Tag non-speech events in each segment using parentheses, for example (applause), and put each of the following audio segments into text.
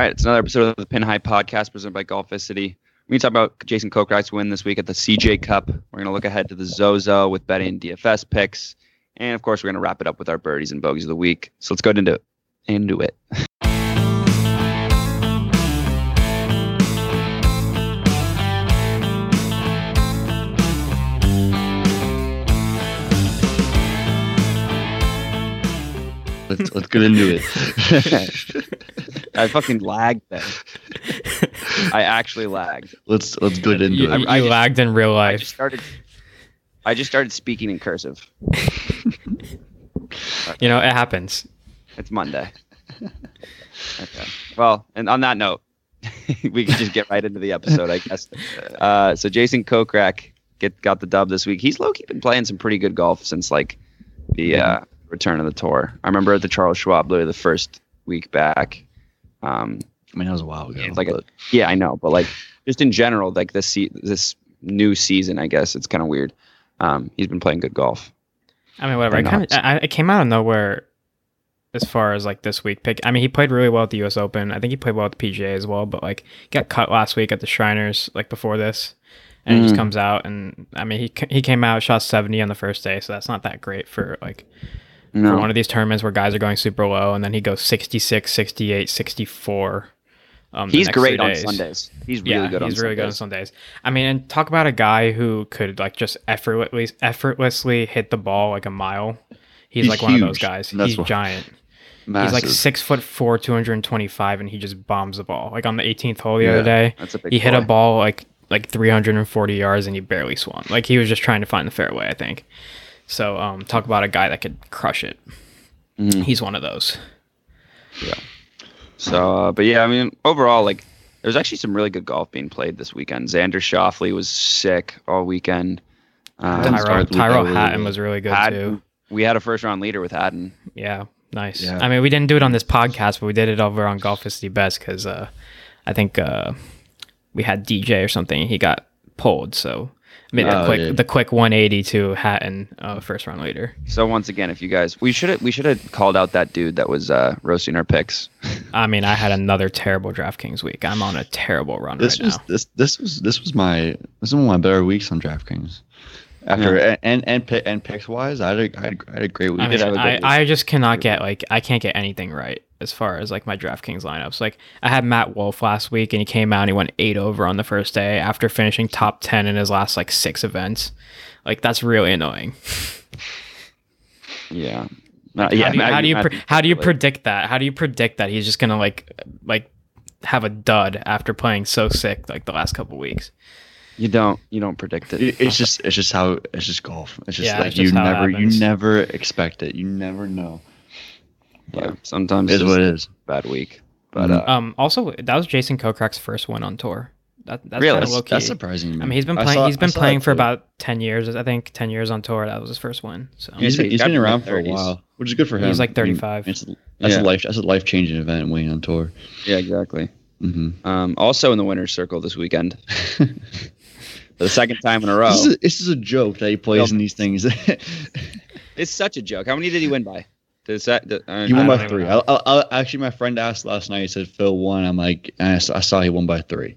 All right, it's another episode of the Pin High Podcast presented by Golf City. We're going to talk about Jason Kokrak's win this week at the CJ Cup. We're going to look ahead to the Zozo with betting and DFS picks. And of course, we're going to wrap it up with our birdies and bogeys of the week. So let's go into it. Into it. Let's let's get into it. (laughs) (laughs) I fucking lagged then. (laughs) I actually lagged. let's let's get into You, it. you I just- lagged in real I just life. started. I just started speaking in cursive. You know, it happens. It's Monday. Okay. Well, and on that note, (laughs) we can just get right into the episode, I guess. Uh, so Jason Kokrak get got the dub this week. He's low key been playing some pretty good golf since like the uh, return of the tour. I remember at the Charles Schwab, literally the first week back. Um, I mean, that was a while ago. it's like a, yeah, I know, but like just in general, like this se- this new season, I guess it's kind of weird. Um, he's been playing good golf. I mean, whatever. I kind of, odds. I, it came out of nowhere as far as like this week pick. I mean, he played really well at the U.S. Open. I think he played well at the PGA as well. But like, got cut last week at the Shriners, like before this, and he just Mm. comes out and I mean, he he came out shot seventy on the first day, so that's not that great for like for one of these tournaments where guys are going super low, and then he goes 66, 68, 64. Um, he's great on. Sundays. He's really yeah, good on Sundays. he's really good on Sundays. Sundays. I mean, and talk about a guy who could like just effortlessly effortlessly hit the ball like a mile. He's, He's like one of those guys. That's He's what- giant. massive. He's like six foot four, two hundred and twenty five, and he just bombs the ball. Like on the 18th hole the Yeah, other day, That's a big he hit a ball like like 340 yards and he barely swung. Like he was just trying to find the fairway, I think. So um, talk about a guy that could crush it. Mhm. He's one of those. Yeah. So, uh, but yeah, I mean, overall, like, there was actually some really good golf being played this weekend. Xander Schauffele was sick all weekend. Didn't Tyrrell, start the week Tyrrell out really Hatton was really good Hatton- too. we had a first round leader with Hatton. Yeah, nice. Yeah. I mean, we didn't do it on this podcast, but we did it over on Golf City Best because uh, I think uh, we had DJ or something. He got pulled, so I made the Oh, quick yeah. the quick 180 to Hatton uh, first round leader. So once again, if you guys, we should have we should have called out that dude that was uh, roasting our picks. (laughs) I mean, I had another terrible DraftKings week. I'm on a terrible run this right was now. this this was this was my this is one of my better weeks on DraftKings. After and and and, and picks wise, I had a, I had, I had a great week. I, mean, have a good I. I just cannot get like I can't get anything right as far as like my DraftKings lineups. Like I had Matt Wolff last week and he came out and he went eight over on the first day after finishing top ten in his last like six events. Like that's really annoying. Yeah. Uh, how do you, how do you, pre- Matthew how do you Sheffield. predict that? How do you predict that he's just gonna like like have a dud after playing so sick like the last couple weeks? You don't you don't predict it. It- it's just it's just how it's just golf. It's just Yeah, like it's you just how it never you never expect it. You never know. Yeah. Sometimes it's is just what it is. bad week. But Mhm. uh, Um, also that was Jason Kokrak's first win on tour. That that's Really? kind of That's, that's surprising. to me. I mean, he's been playing. saw- he's I been playing for about ten years. I think ten years on tour. That was his first win. So He's- He's been, he's he's been around for a while, which is good for him. He's like I mean, 35. it's, that's Yeah. a life. That's a life changing event. Winning on tour. yeah, exactly. hmm Um, also in the winner's circle this weekend, (laughs) for the second time in a row. This, is, this is a joke that he plays in these things. (laughs) It's such a joke. How many did he win by? Does that? th- uh, he won I by three. I, I, I, actually, my friend asked last night. He said Phil won. I'm like, and I, s- I saw he won by three.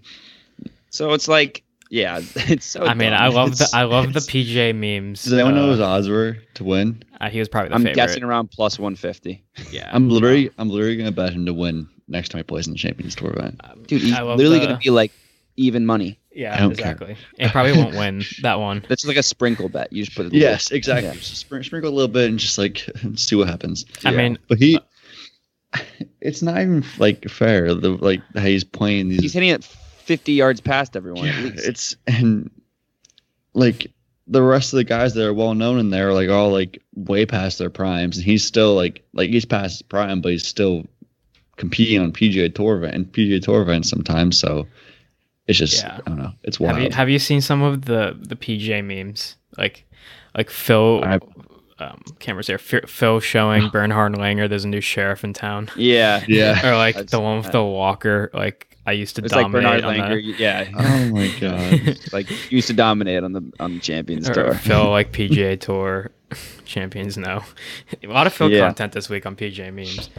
so it's like, yeah, (laughs) it's so. I mean. I love the I love the it's- PGA memes. Does anyone know Uh, what his odds were to win? uh, he was probably the I'm favorite. guessing around plus 150. Yeah, (laughs) I'm literally, I'm literally gonna bet him to win next time he plays in the Champions Tour event. Um, Dude, he's literally the- gonna be like even money. I Yeah, don't care. exactly. It probably won't win (laughs) that one. That's like a sprinkle bet. You just put it. Yes, exactly. Yeah. Just spr- sprinkle a little bit and just like (laughs) see what happens. I Yeah. mean, But he, uh, (laughs) it's not even like fair. The like how he's playing these. He's hitting it 50 yards past everyone Yeah, at least. it's and like the rest of the guys that are well known in there are like all like way past their primes, and he's still like like he's past his prime, but he's still competing on PGA Tour event and PGA Tour events sometimes. So it's just Yeah. I don't know. It's wild. have you have you seen some of the the PGA memes like like Phil? I- um, cameras there. Phil Phil showing (sighs) Bernhard Langer. There's a new sheriff in town. yeah. yeah. (laughs) Or like I've the one with that. the walker. Like I used to It's like dominate Bernhard on Langer. Yeah. (laughs) Oh my god. the. (laughs) like used to dominate on the on the Champions or Tour. Phil like PGA Tour champions no. a lot of Phil Yeah. content this week on PGA memes.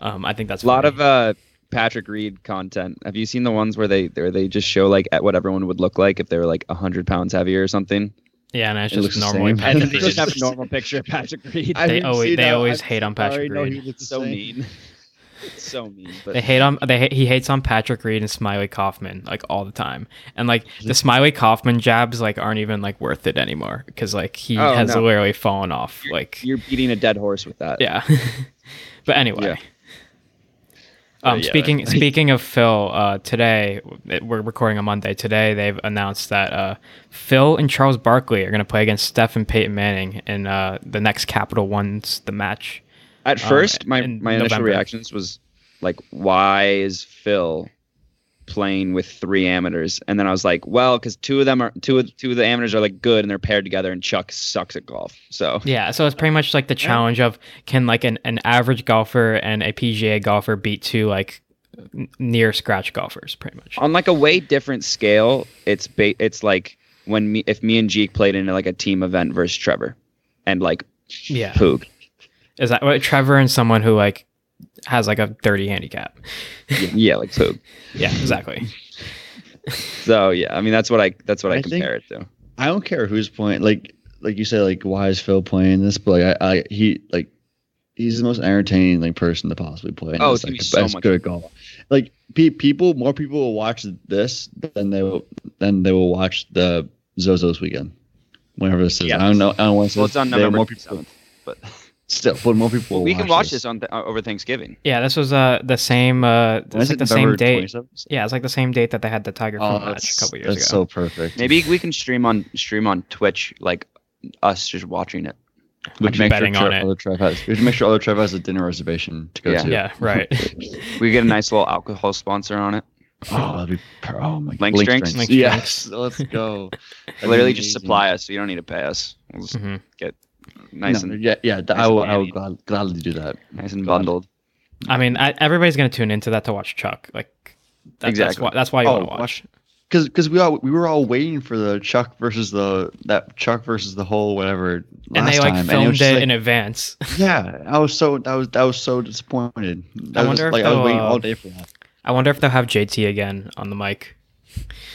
Um, I think that's A lot funny. of uh, Patrick Reed content. Have you seen the ones where they where they just show like at what everyone would look like if they were like hundred pounds heavier or something? Yeah, and it's It just looks the normally same. Patrick they Reed. just have a normal picture of Patrick (laughs) Reed. I They always- they that. always hate on Patrick know Reed. looks the so (laughs) mean. It's (laughs) so mean. But They hate on they he hates on Patrick Reed and Smylie Kaufman like all the time, and like the Smylie Kaufman jabs like aren't even like worth it anymore because like he Oh, has no. literally fallen off. Like you're beating a dead horse with that. yeah, but anyway. Yeah. Um, yeah, speaking that's- speaking of Phil, uh, today we're recording on Monday. Today they've announced that uh, Phil and Charles Barkley are going to play against Steph and Peyton Manning in uh, the next Capital One's the match. At Um, first, my in my initial reactions was like, why is Phil playing with three amateurs? And then I was like, well, because two of them are two of two of the amateurs are like good and they're paired together, and Chuck sucks at golf. So Yeah, so it's pretty much like the challenge of can like an, an average golfer and a PGA golfer beat two like near scratch golfers, pretty much. on like a way different scale, it's ba- it's like when me if me and Jeek played in like a team event versus Trevor, and like Yeah, Poog. is that what Trevor and someone who like has like a thirty handicap? yeah, like so. (laughs) Yeah, exactly. So yeah, I mean that's what I that's what I, I think- compare it to. I don't care who's playing. Like like you said, like why is Phil playing this? But like I, I he like he's the most entertaining like person to possibly play. and Oh, it's, it's like be the so best much good at golf. Like pe- people, more people will watch this than they will than they will watch the Zozos weekend. Whenever this is, Yeah. I don't know. I don't want to. Say, well, it's on November more people. seventh, but Still, but more people. well, will we can watch this on th- uh, over Thanksgiving. Yeah, this was uh the same uh it's like it the same date. 27th? Yeah, it's like the same date that they had the Tiger Oh, match that's, a couple years that's ago. so perfect. Maybe we can stream on stream on Twitch, like us just watching it. we can make betting sure on it. Other has. We can make sure other Trev has a dinner reservation to go Yeah. to. yeah, right. (laughs) We get a nice little alcohol sponsor on it. Oh, that'd be per- oh my Link drinks? Link yes, let's go. (laughs) Literally just supply us. So you don't need to pay us. We'll just Mhm. get nice No, and yeah, yeah. th- nice I will. I will glad, gladly do that. nice and bundled. I mean, I, everybody's gonna tune into that to watch Chuck. Like, that, that's why that's why you Oh, want to watch. Because because we all we were all waiting for the Chuck versus the that Chuck versus the whole whatever. And they like time, filmed was it, like- in advance. (laughs) Yeah, I was so that was that was so disappointed. That I was, wonder if like I was they'll, waiting uh, all day for that. I wonder if they'll have JT again on the mic,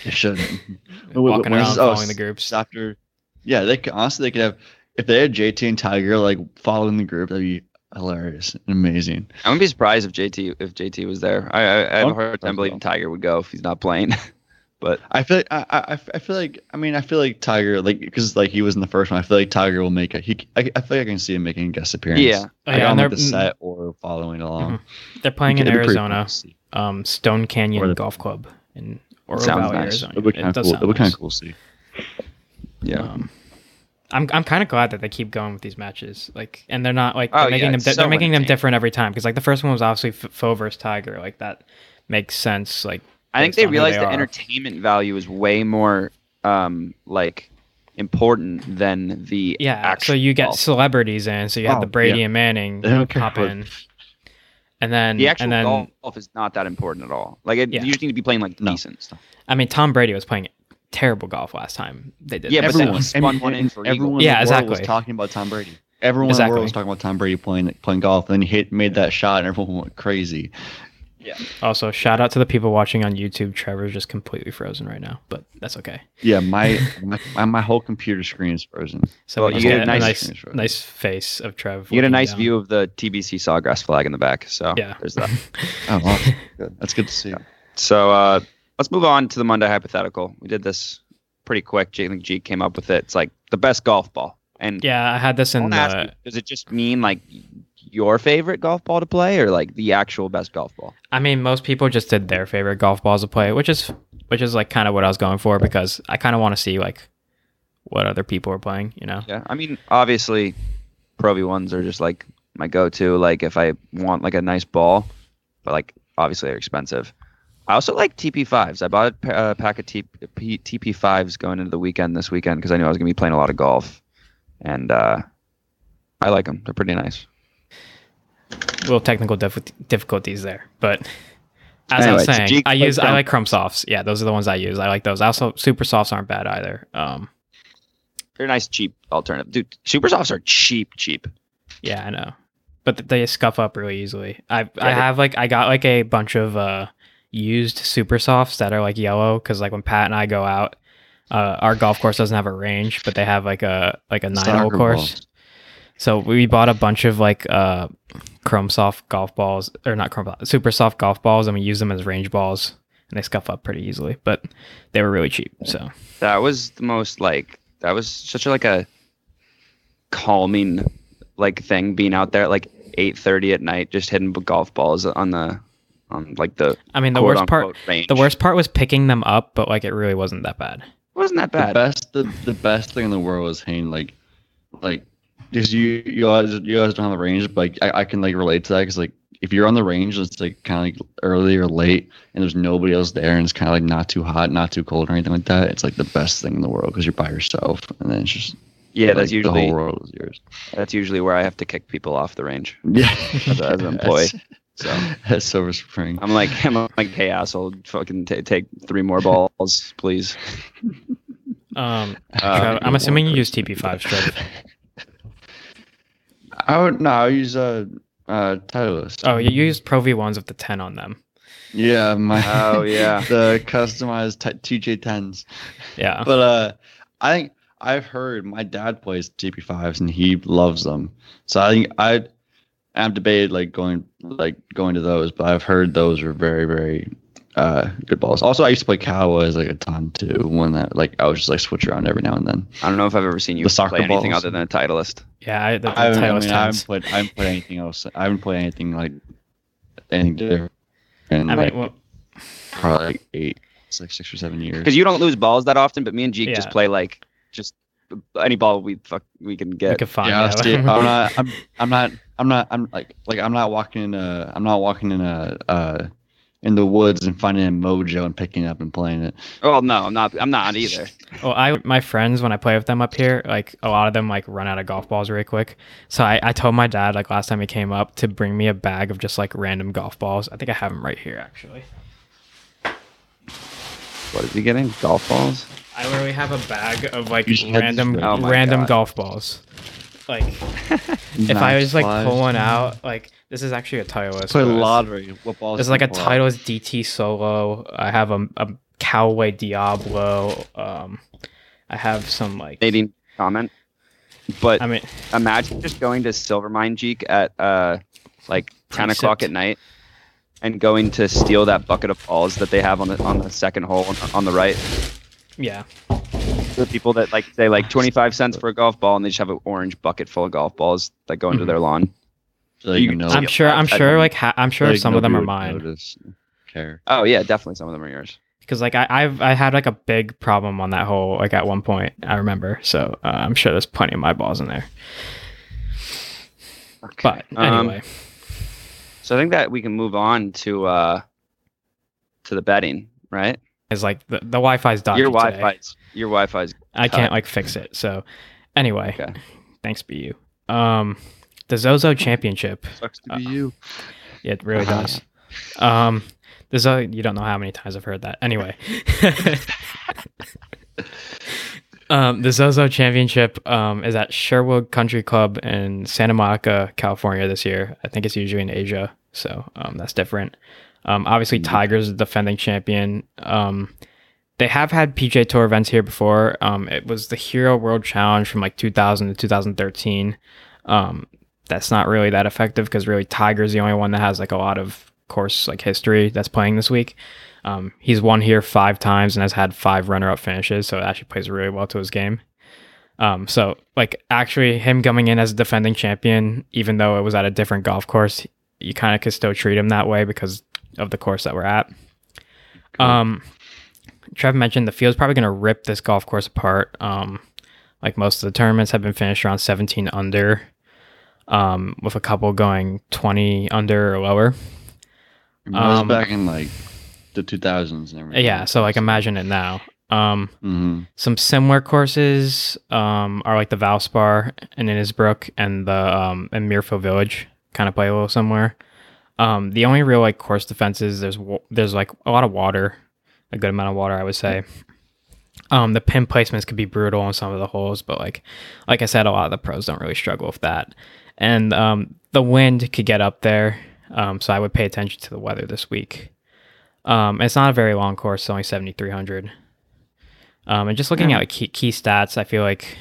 It should. (laughs) walking When is around this- oh, following the groups. After, yeah, they could, honestly they could have if they had JT and Tiger like following the group. That'd be hilarious and amazing. I wouldn't be surprised if JT if JT was there. I I, I have a hard time that's believing. Tiger would go if he's not playing. (laughs) but I feel like, I, I, I feel like I mean I feel like Tiger like because like he was in the first one. I feel like Tiger will make a he. I, I feel like I can see him making a guest appearance. Yeah. Oh, like yeah, on like the set or following along. They're playing in It'd be pretty cool Arizona, um, Stone Canyon the- Golf Club in Oro Sounds Valley, nice. Arizona. It'd be It kind of does cool. sound It'd kind nice. of cool to see. yeah. Um, I'm I'm kind of glad that they keep going with these matches, like, and they're not like Oh, they're yeah, making them it's they're making them different every time because like the first one was obviously F- Foe versus Tiger, like that makes sense. Like I think they on realized they the entertainment value is way more um like important than the yeah, so actual you get celebrities in, so you have Oh, the Brady yeah. and Manning They pop in, and then the actual and then golf is not that important at all. Like it, Yeah. you just need to be playing like No. decent stuff. I mean Tom Brady was playing terrible golf last time they did. Yeah, this, but then so- he spun one in for everyone eagle. Yeah, in the world was talking about Tom Brady. Everyone in the world was talking about Tom Brady playing playing golf. And then he hit made that shot, and everyone went crazy. Yeah. Also, shout out to the people watching on YouTube. Trevor's just completely frozen right now, but that's okay. Yeah, my (laughs) my, my, my whole computer screen is frozen. So Well, you get a get a nice- nice, nice face of Trev. You get a nice down. view of the TPC Sawgrass flag in the back. So Yeah. there's that. (laughs) Oh, awesome. good. That's good to see. So uh, let's move on to the Monday hypothetical. We did this pretty quick. Jalen G came up with it. It's like the best golf ball. And Yeah, I had this in the. you, does it just mean like your favorite golf ball to play, or like the actual best golf ball? I mean, most people just did their favorite golf balls to play, which is which is like kind of what I was going for because I kind of want to see like what other people are playing. You know. Yeah, I mean, obviously, Pro V ones are just like my go-to. Like if I want like a nice ball, but like obviously they're expensive. I also like TP fives. I bought a pack of T- P- TP fives going into the weekend this weekend because I knew I was gonna be playing a lot of golf, and uh, I like them. They're pretty nice. little technical dif- difficulties there, but as I was saying, G- I use I like Chrome Softs. Yeah, those are the ones I use. I like those. Also, Super Softs aren't bad either. Um, They're a nice cheap alternative, dude. Super softs are cheap, cheap. yeah, I know. but they scuff up really easily. I I have like I got like a bunch of uh used super softs that are like yellow because like when Pat and I go out, uh, our golf course doesn't have a range, but they have like a like a nine hole course. balls. So we bought a bunch of like uh chrome soft golf balls or not chrome super soft golf balls and we use them as range balls and they scuff up pretty easily, but they were really cheap. So That was the most like that was such a, like a calming like thing being out there at like eight thirty at night, just hitting golf balls on the on like the I mean the worst part range. the worst part was picking them up, but like it really wasn't that bad. wasn't that bad. The bad. best, the, the best thing in the world is Hayne. Like, like, because you you guys you guys don't have the range, but like, I, I can like relate to that because like if you're on the range, it's like kind of like early or late, and there's nobody else there, and it's kind of like not too hot, not too cold, or anything like that. It's like the best thing in the world because you're by yourself, and then it's just Yeah, like, that's the usually whole world is yours. that's usually where I have to kick people off the range. Yeah, As, as an (laughs) employee. So (laughs) That's Silver Spring. I'm like I'm like, hey asshole, fucking ta take three more balls, please. (laughs) Um, Uh, I'm assuming you use TP5 Trev. (laughs) I would no, I use uh uh Titleist. Oh, you used Pro V1s with the 10 on them. yeah, my Oh, yeah. the customized t- TJ10s. Yeah. But uh, I think I've heard my dad plays TP5s and he loves them. So I think I I've debated like going like going to those, but I've heard those are very very uh good balls. Also, I used to play Cowboys like a ton too. When that like I was just like switch around every now and then. I don't know if I've ever seen you The soccer play anything other than a titleist. yeah, I, the, the I, haven't- I, mean, I haven't played I haven't played anything else. I haven't played anything like anything different. in, I like, mean, well, probably like eight, it's like six or seven years. Because you don't lose balls that often, but me and Jeek just play like just any ball we fuck we can we get. find yeah, out. see, (laughs) I'm not. I'm, I'm not. I'm not. I'm like like I'm not walking in a. I'm not walking in a. Uh, in the woods and finding a mojo and picking it up and playing it. Oh no, I'm not. I'm not either. (laughs) Well, I my friends when I play with them up here, like a lot of them like run out of golf balls really quick. So I, I told my dad like last time he came up to bring me a bag of just like random golf balls. I think I have them right here actually. What is he getting? Golf balls? I literally have a bag of like You random this- Oh my random God. golf balls. Like (laughs) if I was like pulling out like this is actually a Titleist. play but it's- lottery, what balls? It's like a pull? Titleist DT Solo. I have a, a Callaway Diablo. Um, I have some like Nadine comment. But I mean, imagine just going to Silvermine Jeek at uh like ten Precept. o'clock at night and going to steal that bucket of balls that they have on the on the second hole on, on the right. Yeah. The people that like say like twenty five cents for a golf ball and they just have an orange bucket full of golf balls that go into Mhm. their lawn. So you you- know, I'm sure. I'm sure. Like ha- I'm sure like, some of them are mine notice, Care. Oh yeah, definitely some of them are yours. because like I, I've I had like a big problem on that hole like at one point. I remember. So uh, I'm sure there's plenty of my balls in there. But Um, anyway, So I think that we can move on to uh to the betting, right? It's like the, the Wi-Fi's dodgy your today. Wi-Fi's your Wi-Fi's I can't like fix it. So anyway, Okay. thanks BU. Um, the Zozo Championship. Sucks to Uh, you. It really does. Um, there's a you don't know how many times I've heard that. Anyway, (laughs) um, the Zozo Championship um, is at Sherwood Country Club in Santa Monica, California this year. I think it's usually in Asia, so um, that's different. Um, obviously, Tiger's the defending champion. Um, they have had PGA Tour events here before. Um, it was the Hero World Challenge from like 2000 to 2013. Um, that's not really that effective because really Tiger's the only one that has like a lot of course like history that's playing this week. Um, he's won here five times and has had five runner-up finishes, so it actually plays really well to his game. Um, so like actually him coming in as a defending champion, even though it was at a different golf course, you kind of could still treat him that way because of the course that we're at. Um, Trev mentioned the field's probably going to rip this golf course apart. Um, like most of the tournaments have been finished around 17 under, um, with a couple going 20 under or lower. Was um, back in like the 2000s and everything. Yeah, so like imagine it now. Um, hmm some similar courses um, are like the Valspar in Innisbrook and the um, and Muirfield Village kind of play a little similar. Um, the only real like course defenses there's there's like a lot of water, a good amount of water I would say. Um, the pin placements could be brutal on some of the holes, but like like I said, a lot of the pros don't really struggle with that. and um, the wind could get up there. Um, so I would pay attention to the weather this week. Um, it's not a very long course; it's only seventy three hundred. Um, and just looking Yeah. at key, key stats, I feel like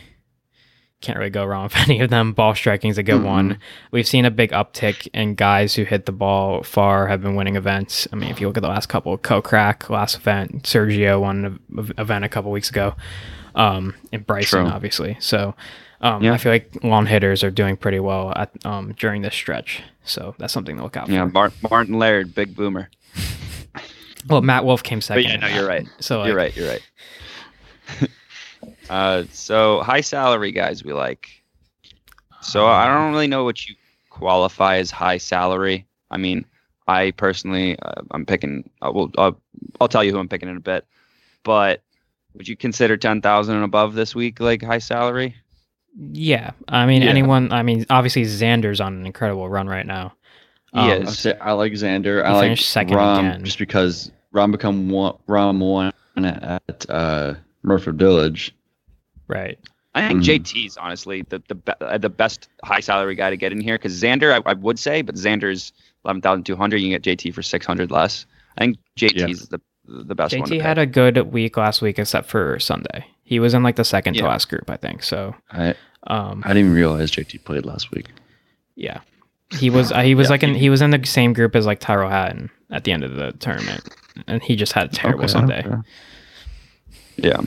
can't really go wrong with (laughs) any of them. Ball striking is a good Mhm. one. We've seen a big uptick in guys who hit the ball far have been winning events. I mean, if you look at the last couple, Kokrak last event, Sergio won an event a couple weeks ago, um, and Bryson True. obviously. So um, Yeah. I feel like long hitters are doing pretty well at um, during this stretch. So that's something to look out Yeah, for. Mar- Martin Laird, big boomer. Well, Matt Wolff came second. But yeah, no, you're right. So like, you're right. You're right. (laughs) uh, so high salary guys we like. So I don't really know what you qualify as high salary. I mean, I personally, uh, I'm picking. Uh, well, I'll, I'll tell you who I'm picking in a bit. But would you consider ten thousand and above this week like high salary? Yeah, I mean Yeah. anyone. I mean, obviously Xander's on an incredible run right now. He Um, I is. say Alexander. I He like finished second Rahm again. just because Rahm become one. Rahm one at uh, Muirfield Village. Right. I think Mhm. JT's honestly the the be- uh, the best high salary guy to get in here because Xander I, I would say, but Xander's eleven thousand two hundred. You can get JT for six hundred less. I think JT's the the best one. JT pick. had a good week last week, except for Sunday. He was in like the second to last group, I think. So, I um, I didn't even realize JT played last week. yeah, he was. Uh, he was Yeah, like in. he- He was in the same group as like Tyrrell Hatton at the end of the tournament, and he just had a terrible Okay, Sunday. okay. Yeah.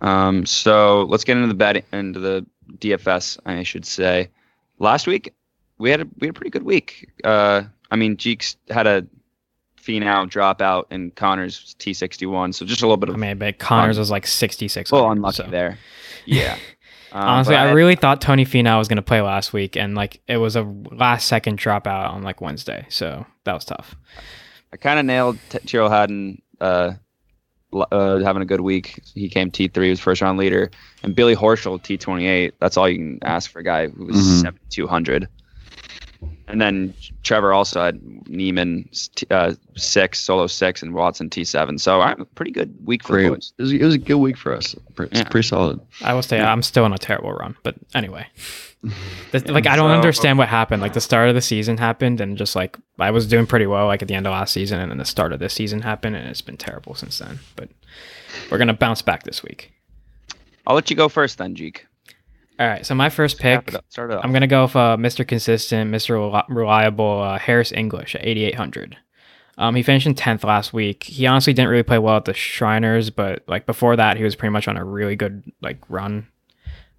Um. So let's get into the bet into the DFS. I should say. Last week we had a we had a pretty good week. Uh. I mean, Jeeks had a Finau dropout and Conners T sixty one. So just a little bit of I mean, but Conners was like sixty six. little unlucky there. Yeah. Um, (laughs) Honestly, but I really thought Tony Finau was going to play last week, and like it was a last second dropout on like Wednesday, so that was tough. I kind of nailed T- Tyrrell Hatton uh, uh, having a good week. He came T3, he was first round leader. And Billy Horschel, T28. That's all you can ask for a guy who was Mhm. 7,200. And then Trevor also had Niemann uh, six, solo six, and Watson T7. So I'm a pretty good week for Great. It was, it was a good week for us. It's Yeah. pretty solid. I will say Yeah. I'm still on a terrible run, but anyway. (laughs) This- like I don't So- understand what happened. Like the start of the season happened, and just like I was doing pretty well, like at the end of last season, and then the start of this season happened, and it's been terrible since then. But we're gonna bounce back this week. I'll let you go first then, Jeek. All right. So my first pick, up. Start it off. I'm gonna go with uh, Mr. Consistent, Mr. Reliable, uh, Harris English at 8,800. Um, he finished in 10th last week. He honestly didn't really play well at the Shriners, but like before that, he was pretty much on a really good like run,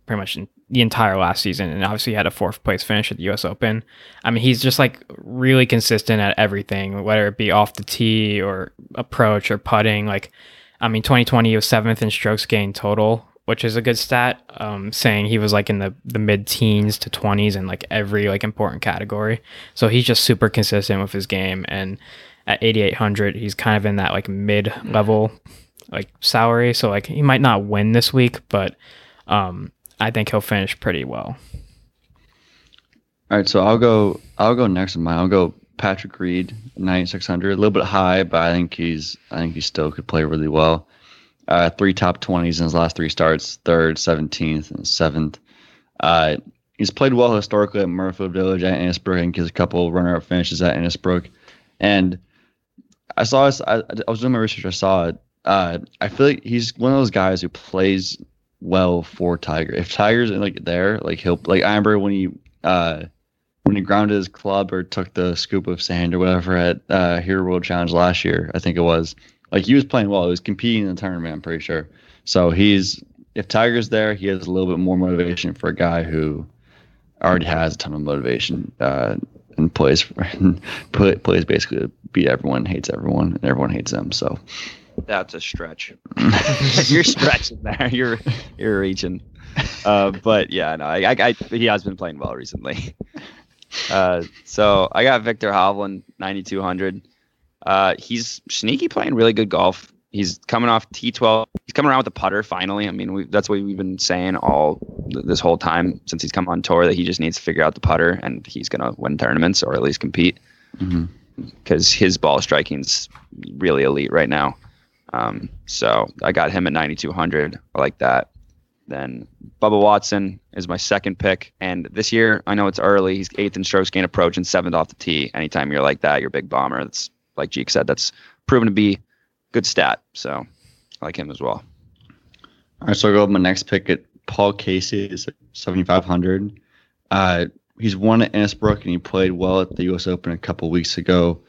pretty much in the entire last season, and obviously he had a fourth place finish at the U.S. Open. I mean, he's just like really consistent at everything, whether it be off the tee or approach or putting. Like, I mean, 2020 he was seventh in strokes gained total, which is a good stat. Um, saying he was like in the the mid teens to 20s in like every like important category. So he's just super consistent with his game, and at 8800 he's kind of in that like mid level like salary. So like he might not win this week, but um, I think he'll finish pretty well. All right, so I'll go. I'll go next in mine. I'll go Patrick Reed, ninety six hundred. A little bit high, but I think he's. I think he still could play really well. Uh, three top twenties in his last three starts: third, seventeenth, and seventh. Uh, he's played well historically at Muirfield Village at Innisbrook. He has a couple runner-up finishes at Innisbrook, and I saw this. I, I was doing my research. I saw it. Uh, I feel like he's one of those guys who plays well for Tiger. If Tiger's like there, like he'll like I remember when he uh when he grounded his club or took the scoop of sand or whatever at uh Hero World Challenge last year, I think it was. Like he was playing well. He was competing in the tournament, I'm pretty sure. So he's if Tiger's there, he has a little bit more motivation for a guy who already has a ton of motivation uh, and plays (laughs) play, plays basically to beat everyone, hates everyone, and everyone hates him. So That's a stretch. (laughs) you're stretching there. You're you're reaching. Uh, but yeah, no, I, I, I he has been playing well recently. Uh, so I got Viktor Hovland, 9200. Uh, he's sneaky playing really good golf. He's coming off T12. He's coming around with a putter finally. I mean, we, that's what we've been saying all this whole time since he's come on tour that he just needs to figure out the putter and he's gonna win tournaments or at least compete because his ball striking's really elite right now. Um, so I got him at 9200. I like that. Then Bubba Watson is my second pick. And this year, I know it's early. He's eighth in strokes gain approach and seventh off the tee. Anytime you're like that, you're a big bomber. That's like Jeek said, that's proven to be good stat. So I like him as well. All right, so I'll go with my next pick at Paul Casey is 7,500. Uh, he's won at Innisbrook and he played well at the U.S. Open a couple weeks ago.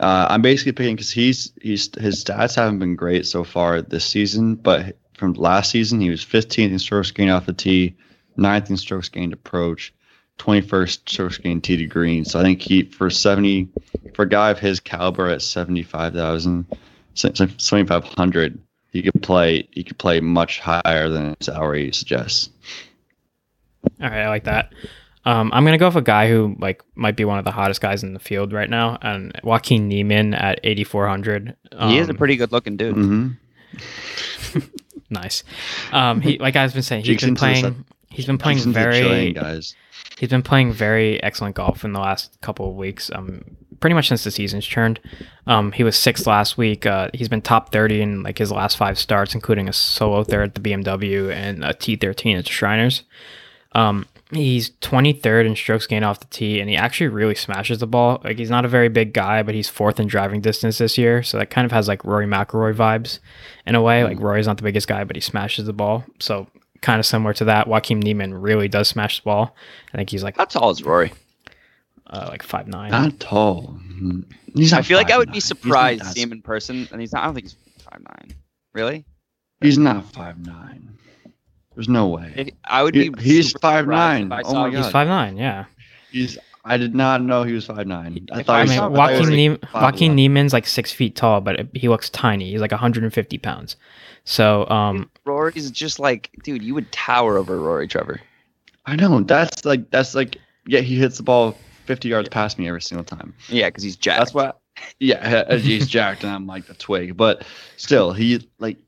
Uh, I'm basically picking because he's he's his stats haven't been great so far this season, but from last season he was 15th in strokes gained off the tee, 9th in strokes gained approach, 21st strokes gained tee to green. So I think he for 70 for a guy of his caliber at 75,000, 7,500, he could play he could play much higher than his salary suggests. All right, I like that. Um, I'm gonna go with a guy who like might be one of the hottest guys in the field right now, and Joaquin Niemann at 8400. Um, he is a pretty good looking dude. Mm-hmm. (laughs) nice. Um, he like I've been saying, he's been into the playing. He's been playing He's very. Chilean guys. He's been playing very excellent golf in the last couple of weeks. Um, pretty much since the season's turned. Um, he was sixth last week. Uh, he's been top thirty in like his last five starts, including a solo third at the BMW and a T13 at the Shriners. Um, he's 23rd in strokes gained off the tee, and he actually really smashes the ball. Like he's not a very big guy, but he's fourth in driving distance this year, so that kind of has like Rory McIlroy vibes in a way. Like Rory's not the biggest guy, but he smashes the ball. So kind of similar to that. Joaquin Niemann really does smash the ball. I think he's like How tall is Rory? uh, like five nine. Not tall. He's I feel like I would 5'9". be surprised to see him in person, and he's not. I don't think he's five nine. Really? He's not five nine. There's no way. If- I would He- be. he's super surprised 5'9". if I Oh my him. He's five nine. Yeah. He's. I did not know he was five nine. I If thought I I he mean, was, saw- he was Joaquin, like Nie- 5'11". Joaquin Niemann's like six feet tall, but it, he looks tiny. He's like 150 pounds. So um, Rory's just like, dude, you would tower over Rory Trevor. I know. That's like. That's like. Yeah, he hits the ball 50 yards past me every single time. Yeah, because he's jacked. That's why. Yeah, (laughs) uh, he's jacked, and I'm like the twig. But still, he like.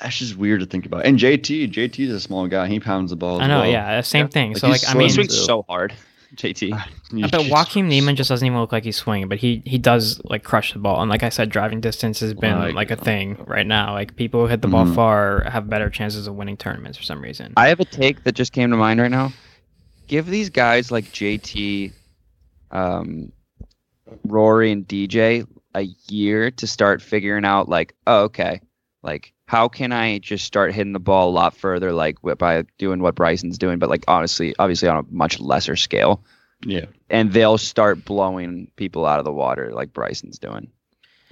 That's just weird to think about. And JT, JT is a small guy. He pounds the ball. I know, well. yeah, same Yeah. thing. Like, so like, I mean, slim, swings so hard, JT. But Joaquin Niemann just doesn't even look like he's swinging. But he he does like crush the ball. And like I said, driving distance has been Like, like a thing right now. Like people who hit the ball Mhm. far have better chances of winning tournaments for some reason. I have a take that just came to mind right now. Give these guys like JT, um, Rory, and DJ a year to start figuring out like, oh, okay, like how can I just start hitting the ball a lot further, like by doing what Bryson's doing, but like honestly, obviously on a much lesser scale, Yeah. and they'll start blowing people out of the water like Bryson's doing.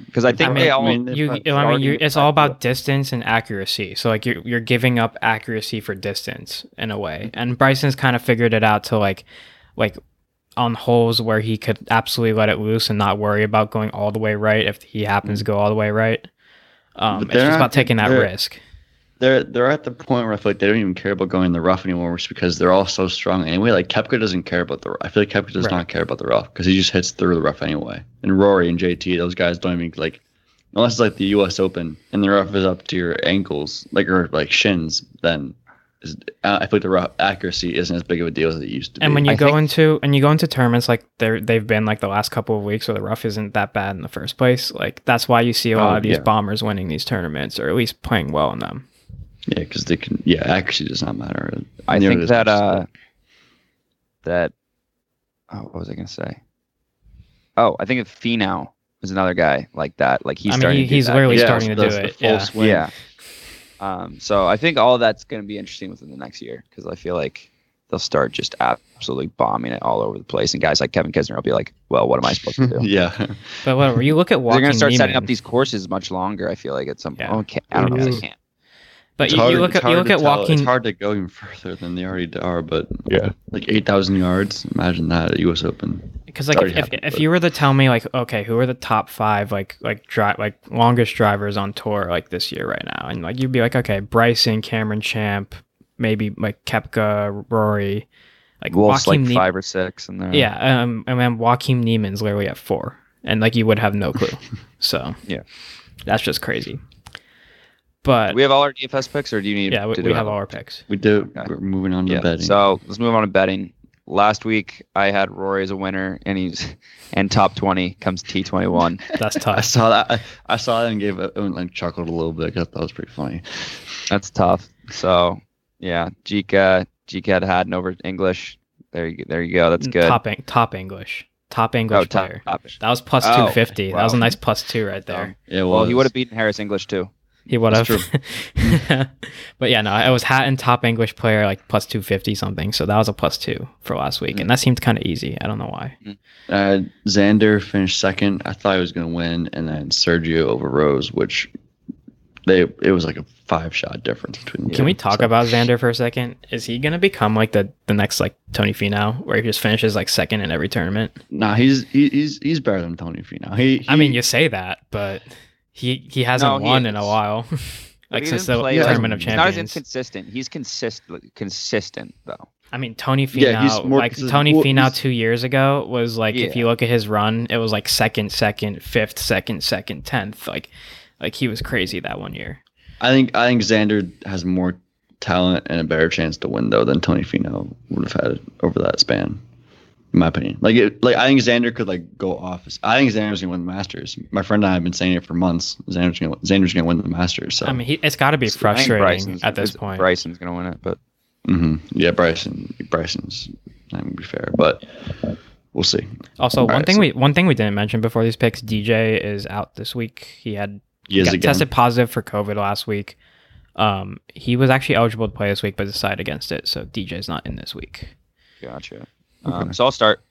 Because I think I they all. I mean, you, I mean, you, it's all about distance and accuracy. So like you're you're giving up accuracy for distance in a way. And Bryson's kind of figured it out to like like on holes where he could absolutely let it loose and not worry about going all the way right if he happens to go all the way right. Um, it's just about taking that risk. they're they're at the point where I feel like they don't even care about going in the rough anymore, just because they're all so strong anyway. Like Koepka doesn't care about the. Rough. I feel like Koepka does Right. not care about the rough because he just hits through the rough anyway. And Rory and JT, those guys don't even like, unless it's like the U.S. Open and the rough is up to your ankles, like or like shins. Then I feel like the rough accuracy isn't as big of a deal as it used to be. And when you I go think- into and you go into tournaments like they they've been like the last couple of weeks where the rough isn't that bad in the first place, like that's why you see a lot Oh, of these yeah. bombers winning these tournaments or at least playing well in them. yeah, because they can. Yeah, accuracy does not matter. I nearly think that uh that oh what was I gonna say? Oh, I think if Finau is another guy like that. Like he's I mean, starting he- to do he's that. literally Yeah, starting to do it. full Yeah. swing. Yeah. Um, so I think all that's gonna be interesting within the next year because I feel like they'll start just absolutely bombing it all over the place, and guys like Kevin Kisner will be like, "Well, what am I supposed to do?" (laughs) yeah. But whatever, you look at They're Joaquin gonna start setting up these courses much longer. I feel like at some Yeah. point. Okay. I don't know if Ooh. They can. But you, hard- you look at you look at tell. Joaquin. It's hard to go even (laughs) further than they already are, but yeah, like eight thousand yards. Imagine that at U.S. Open. Because like if, if, happened, if but- you were to tell me like okay who are the top five like like dri- like longest drivers on tour like this year right now and like you'd be like okay Bryson Cameron Champ maybe like Koepka Rory like Wolff's like Joaquin Nie- five or six, and they're yeah um and then Joaquin Niemann's literally at four and like you would have no clue (laughs) so Yeah. that's just crazy but Do we have all our DFS picks, or do you need? yeah we, to we have all our picks We do. Okay. We're moving on to Yeah. betting. So let's move on to betting. Last week I had Rory as a winner, and he's and top twenty comes T twenty one. (laughs) that's tough. I tough saw that. I, I saw that and gave it and like chuckled a little bit. 'cause I thought that was pretty funny. That's tough. So Yeah, Jika Jika had Hatton over English. There you there you go. That's good. Top top English. Top English oh, top, player. top. That was plus Oh, 250. That was a wow. nice plus two right there. Um, Yeah, well, he would have beaten Harris English too. He would have. But yeah, no, it was Hatton top English player like plus 250 something. So that was a plus two for last week. And that seemed kind of easy. I don't know why. Uh, Xander finished second. I thought he was going to win, and then Sergio over Rose, which they it was like a five shot difference between. Can them, we talk so- about Xander for a second? Is he going to become like the, the next like Tony Finau where he just finishes like second in every tournament? Nah, he's he, he's he's better than Tony Finau. He, he I mean, you say that, but he he hasn't No, he won in a while. (laughs) Like since the play tournament like- of He's not as inconsistent. He's consistent consistent though. I mean, Tony Finau, Yeah, he's more like. Tony Well, Finau two years ago was like, if you look at his run, it was like second, second, fifth, second, second, tenth. Like, like he was crazy that one year. I think I think Xander has more talent and a better chance to win though than Tony Finau would have had over that span. In my opinion, like it, like I think Xander could like go off. I think Xander's gonna win the Masters. My friend and I have been saying it for months. Xander's gonna Xander's gonna win the Masters. So I mean, he, it's got to be I frustrating Bryson's- at this point. Bryson's gonna win it, but hmm yeah, Bryson Bryson's not gonna be fair, but we'll see. Also, All one right, thing so- we one thing we didn't mention before these picks, DJ is out this week. He had He got again. tested positive for COVID last week. Um, he was actually eligible to play this week, but decided against it. So DJ's not in this week. gotcha. Um, so I'll start.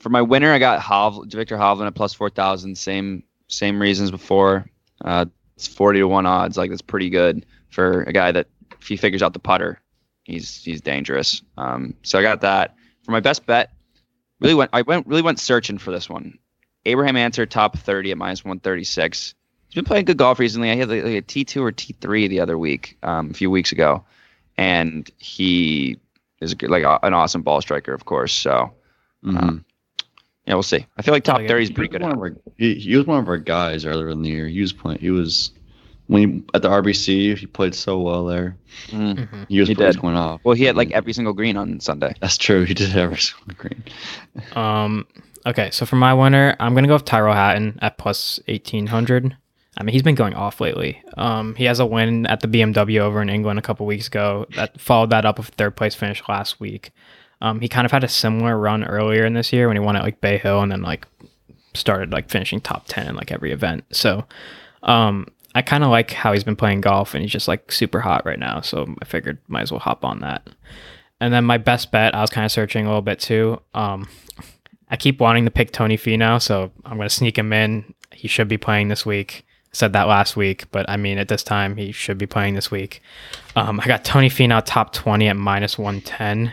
For my winner, I got Hov- Viktor Hovland at plus four thousand. Same same reasons before. Uh, it's forty to one odds. Like that's pretty good for a guy that if he figures out the putter, he's he's dangerous. Um, so I got that for my best bet. Really went I went really went searching for this one. Abraham Ancer top thirty at minus one thirty six. He's been playing good golf recently. I had like a T two or T three the other week, um, a few weeks ago, and he is a good- like a, an awesome ball striker, of course. So Mhm. yeah, we'll see. I feel like top Like, thirty is He pretty was good. one of our- he, he was one of our guys earlier in the year. He was playing. He was when he, at the RBC. He played so well there. Mhm. He was He he did. going off. Well, he had like every single green on Sunday. That's true. He did have every single green. Um, okay, so for my winner, I'm gonna go with Tyrell Hatton at plus eighteen hundred. I mean, he's been going off lately. Um, he has a win at the BMW over in England a couple weeks ago. That followed that up with third place finish last week. Um, he kind of had a similar run earlier in this year when he won at like Bay Hill and then like started like finishing top ten in like every event. So, um, I kind of like how he's been playing golf and he's just like super hot right now. So I figured might as well hop on that. And then my best bet, I was kind of searching a little bit too. Um, I keep wanting to pick Tony Finau, so I'm going to sneak him in. He should be playing this week. Said that last week, but I mean, at this time, he should be playing this week. Um, I got Tony Finau top 20 at minus 110.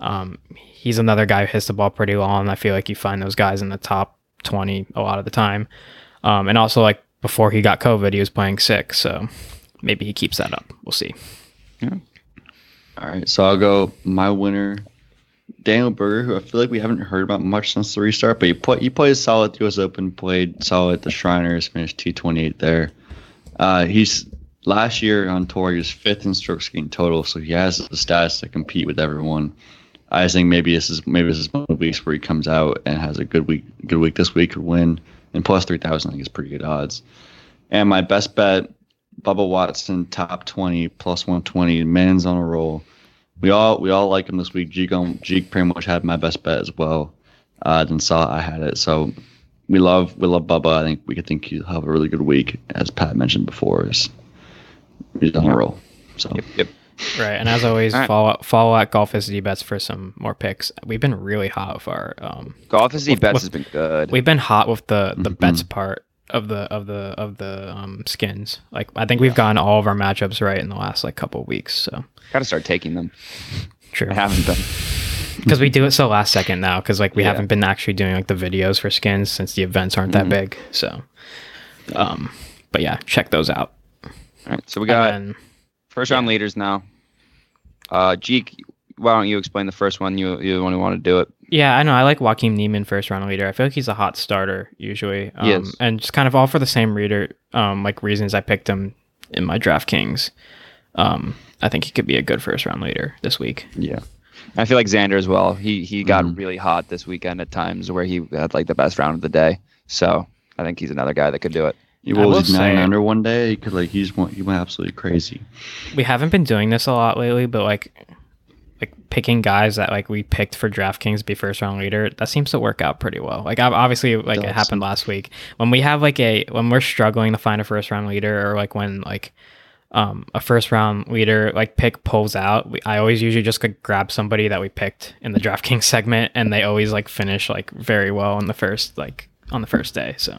Um, he's another guy who hits the ball pretty long. I feel like you find those guys in the top 20 a lot of the time. Um, and also, like before he got COVID, he was playing sick, so maybe he keeps that up. We'll see. Yeah. All right, so I'll go my winner, Daniel Berger, who I feel like we haven't heard about much since the restart, but he play, he played solid at the U.S. Open, played solid at the Shriners, finished T28 there. Uh, he's last year on tour, he was fifth in strokes gained total, so he has the stats to compete with everyone. I think maybe this is maybe this is one of the weeks where he comes out and has a good week, good week this week, could win, and plus three thousand, I think is pretty good odds. And my best bet, Bubba Watson, top twenty, plus one twenty, man's on a roll. We all we all like him this week. Jeek, on- Jeek pretty much had my best bet as well. Uh, then saw I had it, so we love we love Bubba. I think we could think he'll have a really good week, as Pat mentioned before. Is he's on a roll. So Yep, yep. Right, and as always, All right. follow follow at Golf City Bets for some more picks. We've been really hot with our um, Golf City With- bets with- has been good. we've been hot with the the Mhm. bets part of the of the of the um skins. Like I think we've gotten all of our matchups right in the last like couple of weeks. So Got to start taking them. true, I haven't been. (laughs) because we do it so last second now. Because like we Yeah. haven't been actually doing like the videos for skins since the events aren't that Mhm. big. So, um, but yeah, check those out. All right, so we got then- first round leaders now. Uh, Jeek, why don't you explain the first one? You you're the one who want to do it. Yeah, I know. I like Joaquin Niemann first round leader. I feel like he's a hot starter usually. Um, He is. And just kind of all for the same reader, um, like reasons I picked him in my DraftKings. Um, I think he could be a good first round leader this week. Yeah. I feel like Xander as well. He he got Mhm. really hot this weekend at times where he had like the best round of the day. So I think he's another guy that could do it. He I will was nine say- under one day. He could like he's he went absolutely crazy. we haven't been doing this a lot lately, but like like picking guys that like we picked for DraftKings to be first round leader, that seems to work out pretty well. Like ob- obviously like it happened last week. When we have like a when we're struggling to find a first round leader or like when like um a first round leader like pick pulls out, we, I always usually just like, grab somebody that we picked in the (laughs) DraftKings segment and they always like finish like very well on the first like on the first day. So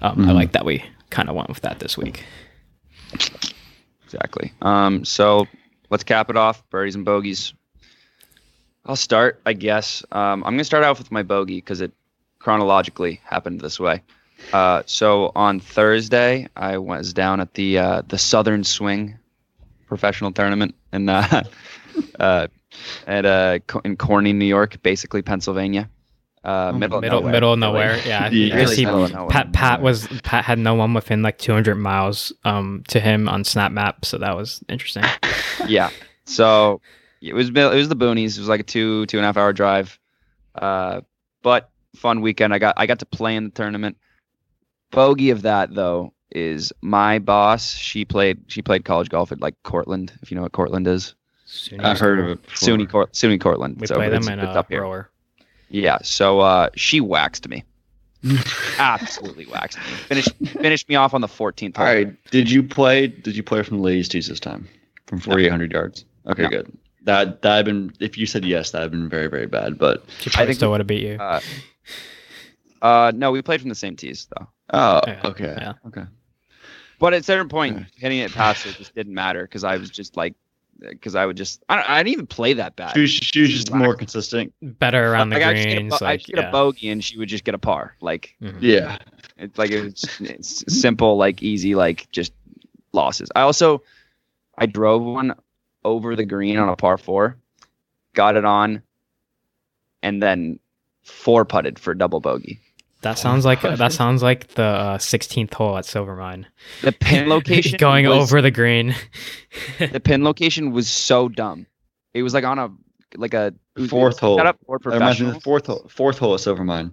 um I Mhm. like that we kind of went with that this week. Exactly. Um, so let's cap it off. Birdies and bogeys. I'll start, I guess. Um, I'm gonna start off with my bogey because it chronologically happened this way. Uh, so on Thursday, I was down at the uh, the Southern Swing professional tournament in uh, (laughs) uh, at uh, in Corning, New York, basically Pennsylvania, uh, middle middle nowhere. middle of nowhere. Yeah, (laughs) Yeah, I really see middle of nowhere. Pat Pat was Pat had no one within like 200 miles um to him on Snap Map, so that was interesting. Yeah. So it was it was the boonies. It was like a two two and a half hour drive, uh, but fun weekend. I got I got to play in the tournament. Bogey of that though is my boss. She played she played college golf at like Cortland, if you know what Cortland is. I've heard of it. before. SUNY Cort SUNY Cortland. We So play them it's- in it's uh, up here. rower. Yeah. So uh, she waxed me. (laughs) Absolutely waxed me. Finished finished me off on the 14th. All hole. right. Did you play? Did you play from the ladies' tees this time? From 4,800 yards. Okay, No. good. That that had been. If you said yes, that had been very very bad. But I probably think still we- would have beat you. Uh, uh, no, we played from the same tees though. oh, Yeah, okay, yeah. okay. But at a certain point, Yeah. hitting it past it just didn't matter because I was just like, because I would just, I, don't, I didn't even play that bad. She was, she was just more consistent. Better around the like, I just get, a, greens. I like get yeah. a bogey and she would just get a par. Like Mhm. Yeah. it's like it was it's simple, like easy, like just losses. I also, I drove one over the green on a par four, got it on, and then four putted for double bogey. That sounds like that sounds like the uh, 16th hole at Silvermine. The pin (laughs) location going was- over the green. the pin location was so dumb. It was like on a like a Fourth it was hole. Set up for That reminds me of professionals. the fourth hole. Fourth hole at Silvermine.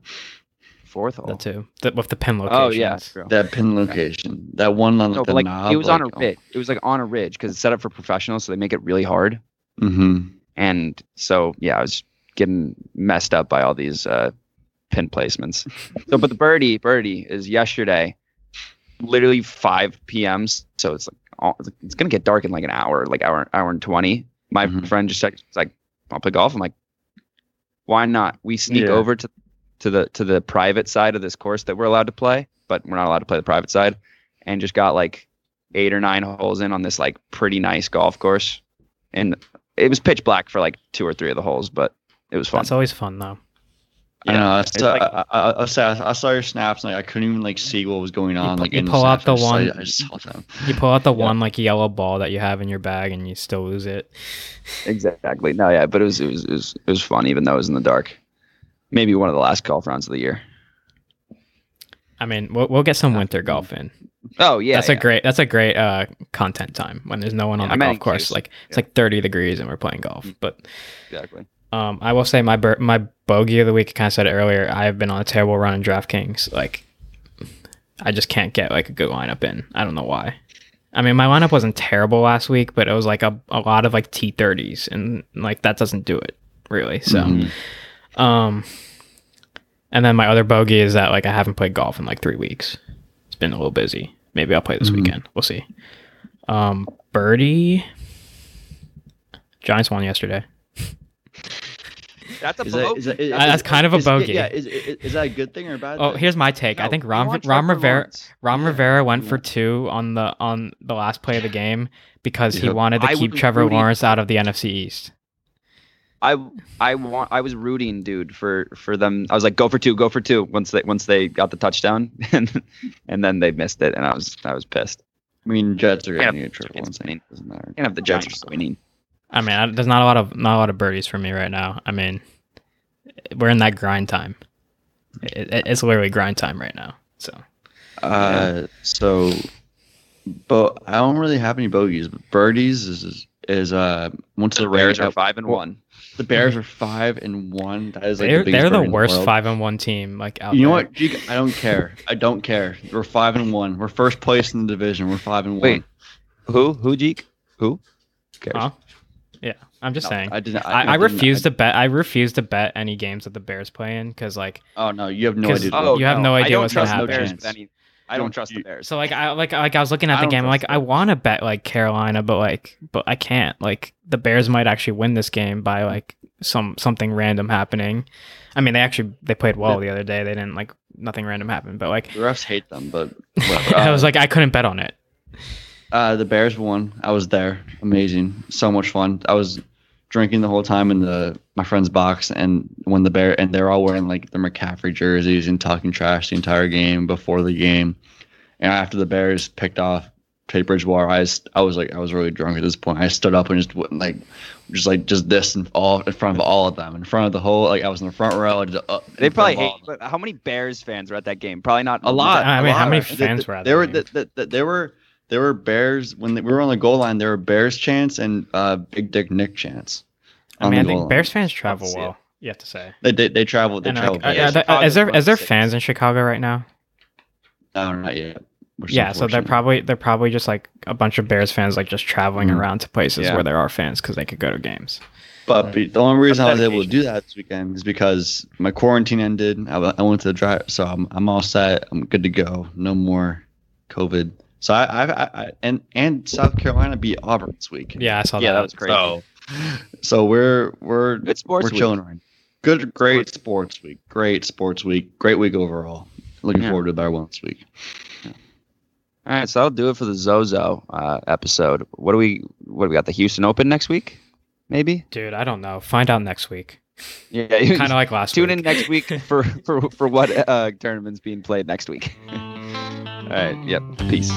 Fourth hole. that too. The, with the pin location. Oh yeah. That pin location. That one on No, the like knob. it was on a like, oh. ridge. It was like on a ridge because it's set up for professionals, so they make it really hard. Mhm. And so yeah, I was getting messed up by all these uh, pin placements. so, but the birdie birdie is yesterday, literally 5 p.m. So it's like all, it's gonna get dark in like an hour, like hour hour and twenty. My Mhm. friend just texted, he's like, "I'll play golf." I'm like, "Why not?" We sneak Yeah. over to to the to the private side of this course that we're allowed to play, but we're not allowed to play the private side, and just got like eight or nine holes in on this like pretty nice golf course, and it was pitch black for like two or three of the holes, but it was fun. It's always fun though. I know. I, it's saw, like- I, I, I, saw, I saw your snaps. And, like I couldn't even like see what was going on. pu- like you in pull out the I one- I just saw them. You pull out the Yeah. one like yellow ball that you have in your bag and you still lose it. Exactly. No, yeah, but it was it was it was it was fun, even though it was in the dark. Maybe one of the last golf rounds of the year. I mean, we'll, we'll get some winter golf in. Oh yeah, that's yeah. a great that's a great uh content time when there's no one on Yeah, the I'm golf course. Like it's Yeah. like 30 degrees and we're playing golf. But exactly. um, I will say my bur- my bogey of the week. I kind of said it earlier. I have been on a terrible run in DraftKings. Like, I just can't get like a good lineup in. I don't know why. I mean, my lineup wasn't terrible last week, but it was like a, a lot of like T30s, and like that doesn't do it really. So, Mhm. Um, and then my other bogey is that like I haven't played golf in like three weeks. It's been a little busy. Maybe I'll play this Mhm. weekend. We'll see. Um, birdie. Giants won yesterday. That's a Is that, bogey. is that, is, Uh, that's kind of a is- bogey. Yeah, is, is, is that a good thing or a bad Oh, thing? here's my take. I think we Ron, Ron Rivera Lawrence. Ron Yeah, Rivera went yeah. for two on the on the last play of the game because he wanted to I keep Trevor rooting- Lawrence out of the NFC East. I I want I was rooting, dude, for for them. I was like, go for two, go for two. Once they once they got the touchdown, (laughs) and and then they missed it, and I was I was pissed. I mean, Jets are Yeah, getting a triple. it's It's winning. doesn't matter. Can't have the Giants winning. I mean, I, there's not a lot of not a lot of birdies for me right now. I mean, we're in that grind time. It, it- it's literally grind time right now. So Uh, so, but I don't really have any bogeys. But birdies is, is is uh once The the Bears Ravens. are five and one. The Bears are five and one. That is like they're the they're the worst world. five and one team like out You know there. what, Jeek? I don't care. I don't care. We're five and one. We're first place in the division. We're five and Wait, one. Who? Who? Jeek? Who? Who cares? Huh? Yeah, I'm just No, saying. I didn't. I, I, didn't- refuse to bet. I refuse to bet any games that the Bears play in because like Oh no, you have no 'Cause- idea. Oh, you have no I idea don't what's gonna happen. Bears with any- I don't Don't trust the Bears. so like I like like I was looking at the game. I'm like trust I want to bet like Carolina, but like but I can't. Like the Bears might actually win this game by like some something random happening. I mean they actually they played well the other day. They didn't like nothing random happened, but like The refs hate them, but (laughs) whatever. I was like I couldn't bet on it. Uh, the Bears won. I was there. Amazing. So much fun. I was drinking the whole time in the my friend's box, and when the bear and they're all wearing like the McCaffrey jerseys and talking trash the entire game before the game, and after the Bears picked off Teddy Bridgewater, I was, I was like I was really drunk at this point. I stood up and just went, like just like just this and all in front of all of them, in front of the whole like I was in the front row. Just, uh, They probably hate. But how many Bears fans were at that game? Probably not A lot. I mean, how many Th- fans th- were at there the were game? th- th- th- there were there were Bears when they, we were on the goal line. There were Bears chance and uh, Big Dick Nick chance. I mean I think. Bears fans travel see it. well. You have to say. They they, they traveled. They And, like, traveled. uh, very are well. there- Chicago's is there is there fans in Chicago right now? no, not yet. which is Yeah, so they're probably they're probably just like a bunch of Bears fans like just traveling Mhm. around to places Yeah. where there are fans because they could go to games. But be- the only reason I was able to do that this weekend is because my quarantine ended. I went to the drive, so I'm I'm all set. I'm good to go. No more COVID. So I I, I, I and and South Carolina beat Auburn this week. Yeah, I saw that. Yeah, that. that was crazy. So, so we're we're Good sports we're week. chilling right. Good, great sports week. Great sports week. Great week overall. Looking Yeah. forward to a better one this week. All right, so that'll do it for the Zozo uh, episode. What do we? What do we got? The Houston Open next week, maybe. Dude, I don't know. Find out next week. Yeah, (laughs) Kind of like last tune week. in next week for for for what uh, tournaments being played next week. (laughs) All right. Yep. Peace.